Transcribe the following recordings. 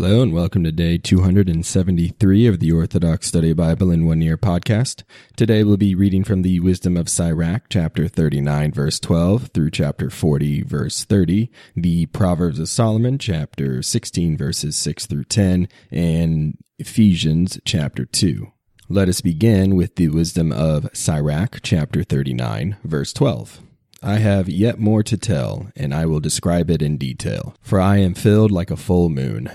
Hello and welcome to day 273 of the Orthodox Study Bible in One Year podcast. Today we'll be reading from the Wisdom of Sirach, chapter 39, verse 12 through chapter 40, verse 30, the Proverbs of Solomon, chapter 16, verses 6 through 10, and Ephesians, chapter 2. Let us begin with the Wisdom of Sirach, chapter 39, verse 12. I have yet more to tell, and I will describe it in detail, for I am filled like a full moon.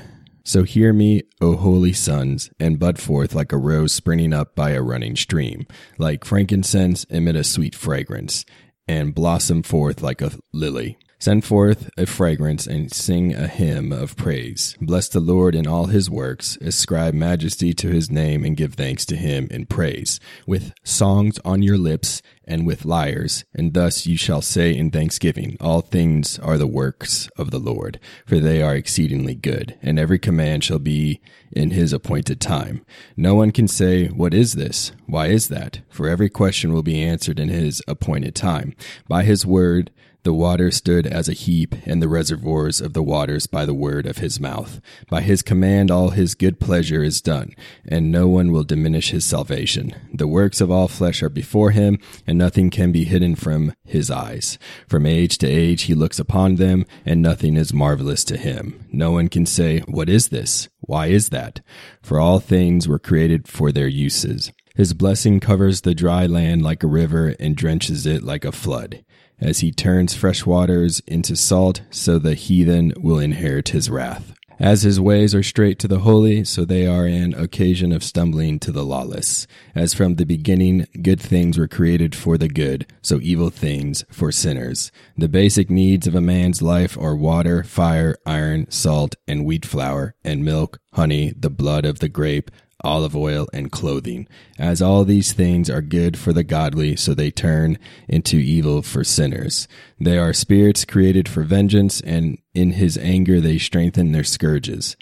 So hear me, O holy sons, and bud forth like a rose springing up by a running stream, like frankincense emit a sweet fragrance, and blossom forth like a lily. Send forth a fragrance and sing a hymn of praise. Bless the Lord in all his works. Ascribe majesty to his name and give thanks to him in praise. With songs on your lips and with lyres. And thus you shall say in thanksgiving, All things are the works of the Lord, for they are exceedingly good. And every command shall be in his appointed time. No one can say, What is this? Why is that? For every question will be answered in his appointed time. By his word, the water stood as a heap, and the reservoirs of the waters by the word of his mouth. By his command all his good pleasure is done, and no one will diminish his salvation. The works of all flesh are before him, and nothing can be hidden from his eyes. From age to age he looks upon them, and nothing is marvelous to him. No one can say, What is this? Why is that? For all things were created for their uses. His blessing covers the dry land like a river and drenches it like a flood as he turns fresh waters into salt, so the heathen will inherit his wrath. As his ways are straight to the holy, so they are an occasion of stumbling to the lawless. As from the beginning, good things were created for the good, so evil things for sinners. The basic needs of a man's life are water, fire, iron, salt, and wheat flour, and milk, honey, the blood of the grape, olive oil, and clothing. As all these things are good for the godly, so they turn into evil for sinners. They are spirits created for vengeance, and in his anger they strengthen their scourges.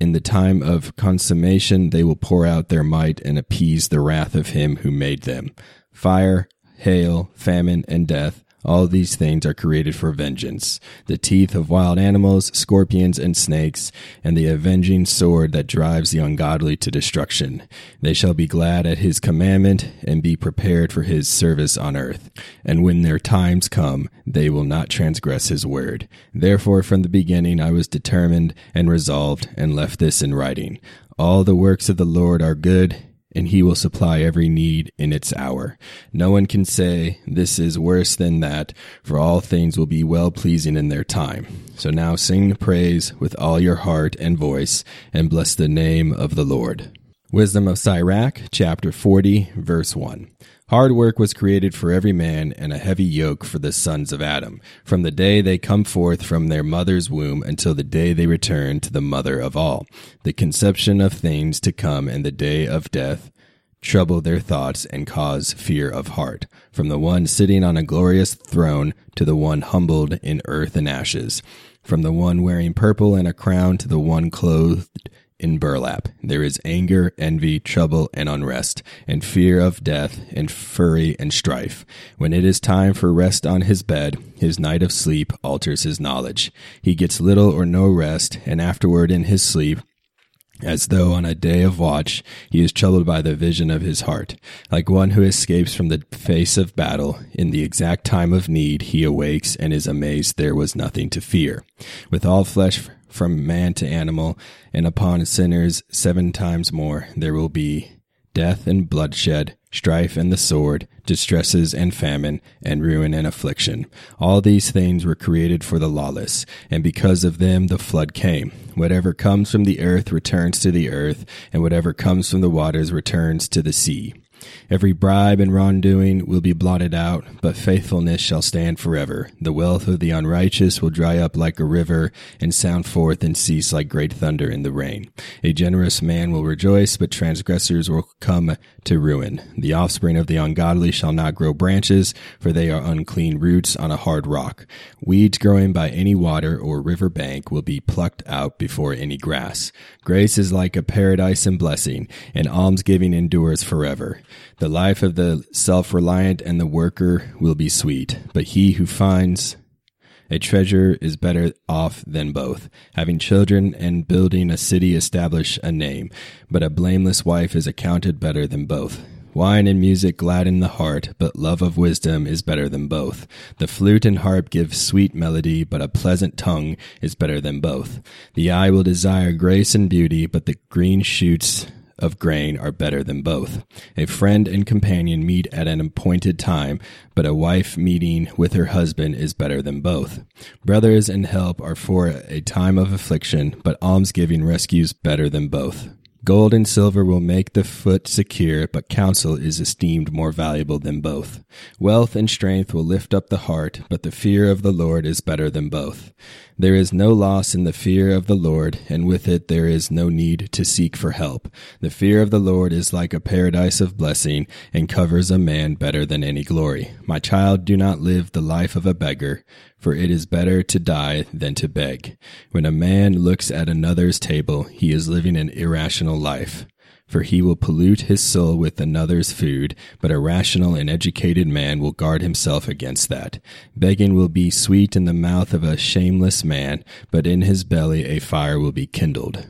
In the time of consummation, they will pour out their might and appease the wrath of him who made them. Fire, hail, famine, and death all these things are created for vengeance the teeth of wild animals, scorpions, and snakes, and the avenging sword that drives the ungodly to destruction. They shall be glad at his commandment and be prepared for his service on earth. And when their times come, they will not transgress his word. Therefore, from the beginning I was determined and resolved and left this in writing. All the works of the Lord are good and he will supply every need in its hour. No one can say, This is worse than that, for all things will be well pleasing in their time. So now sing praise with all your heart and voice, and bless the name of the Lord. Wisdom of Sirach, chapter 40, verse 1. Hard work was created for every man, and a heavy yoke for the sons of Adam, from the day they come forth from their mother's womb until the day they return to the mother of all. The conception of things to come and the day of death trouble their thoughts and cause fear of heart, from the one sitting on a glorious throne to the one humbled in earth and ashes, from the one wearing purple and a crown to the one clothed in burlap. There is anger, envy, trouble, and unrest, and fear of death, and fury and strife. When it is time for rest on his bed, his night of sleep alters his knowledge. He gets little or no rest, and afterward in his sleep, as though on a day of watch he is troubled by the vision of his heart. Like one who escapes from the face of battle, in the exact time of need he awakes and is amazed there was nothing to fear. With all flesh from man to animal, and upon sinners seven times more there will be death and bloodshed, strife and the sword, distresses and famine, and ruin and affliction. All these things were created for the lawless, and because of them the flood came. Whatever comes from the earth returns to the earth, and whatever comes from the waters returns to the sea. Every bribe and wrongdoing will be blotted out, but faithfulness shall stand forever. The wealth of the unrighteous will dry up like a river, and sound forth and cease like great thunder in the rain. A generous man will rejoice, but transgressors will come to ruin. The offspring of the ungodly shall not grow branches, for they are unclean roots on a hard rock. Weeds growing by any water or river bank will be plucked out before any grass. Grace is like a paradise and blessing, and almsgiving endures forever. The life of the self reliant and the worker will be sweet, but he who finds A treasure is better off than both. Having children and building a city establish a name, but a blameless wife is accounted better than both. Wine and music gladden the heart, but love of wisdom is better than both. The flute and harp give sweet melody, but a pleasant tongue is better than both. The eye will desire grace and beauty, but the green shoots of grain are better than both. A friend and companion meet at an appointed time, but a wife meeting with her husband is better than both. Brothers and help are for a time of affliction, but almsgiving rescues better than both. Gold and silver will make the foot secure, but counsel is esteemed more valuable than both. Wealth and strength will lift up the heart, but the fear of the Lord is better than both. There is no loss in the fear of the Lord, and with it there is no need to seek for help. The fear of the Lord is like a paradise of blessing, and covers a man better than any glory. My child, do not live the life of a beggar, for it is better to die than to beg. When a man looks at another's table, he is living an irrational life. For he will pollute his soul with another's food, but a rational and educated man will guard himself against that. Begging will be sweet in the mouth of a shameless man, but in his belly a fire will be kindled.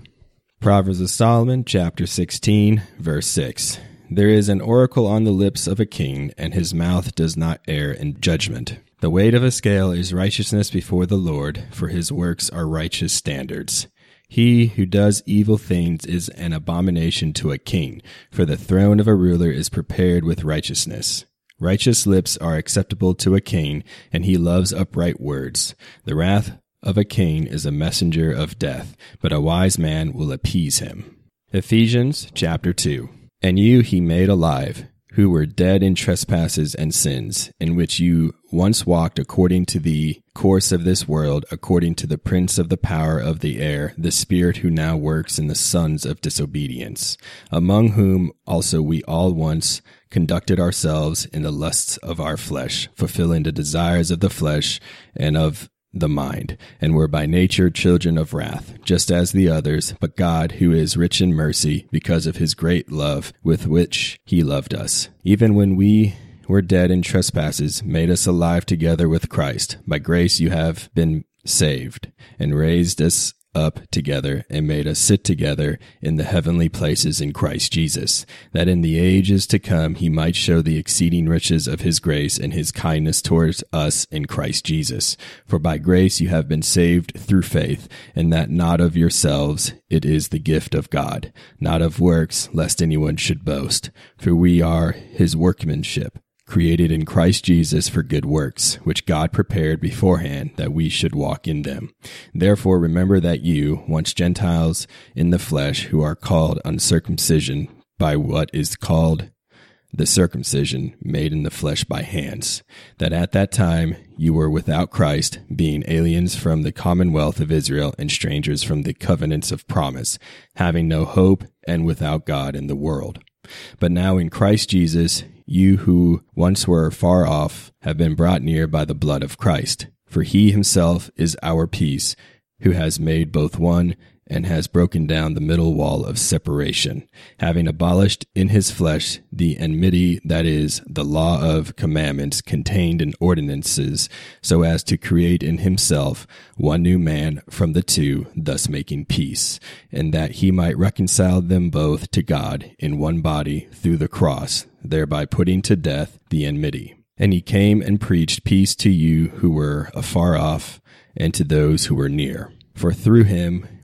Proverbs of Solomon, chapter 16, verse 6. There is an oracle on the lips of a king, and his mouth does not err in judgment. The weight of a scale is righteousness before the Lord, for his works are righteous standards. He who does evil things is an abomination to a king, for the throne of a ruler is prepared with righteousness. Righteous lips are acceptable to a king, and he loves upright words. The wrath of a king is a messenger of death, but a wise man will appease him. Ephesians chapter 2. And you he made alive who were dead in trespasses and sins, in which you once walked according to the course of this world, according to the prince of the power of the air, the spirit who now works in the sons of disobedience, among whom also we all once conducted ourselves in the lusts of our flesh, fulfilling the desires of the flesh and of the mind, and were by nature children of wrath, just as the others, but God, who is rich in mercy, because of his great love with which he loved us, even when we were dead in trespasses, made us alive together with Christ. By grace you have been saved, and raised us up together and made us sit together in the heavenly places in Christ Jesus, that in the ages to come he might show the exceeding riches of his grace and his kindness towards us in Christ Jesus. For by grace you have been saved through faith, and that not of yourselves, it is the gift of God, not of works, lest anyone should boast. For we are his workmanship created in Christ Jesus for good works, which God prepared beforehand that we should walk in them. Therefore remember that you, once Gentiles in the flesh, who are called uncircumcision by what is called the circumcision made in the flesh by hands, that at that time you were without Christ, being aliens from the commonwealth of Israel and strangers from the covenants of promise, having no hope and without God in the world. But now in Christ Jesus, you who once were far off have been brought near by the blood of Christ. For he himself is our peace, who has made both one and has broken down the middle wall of separation, having abolished in his flesh the enmity that is the law of commandments contained in ordinances, so as to create in himself one new man from the two, thus making peace, and that he might reconcile them both to God in one body through the cross, thereby putting to death the enmity. And he came and preached peace to you who were afar off, and to those who were near. For through him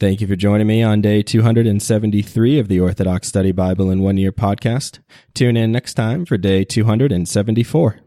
Thank you for joining me on day 273 of the Orthodox Study Bible in One Year podcast. Tune in next time for day 274.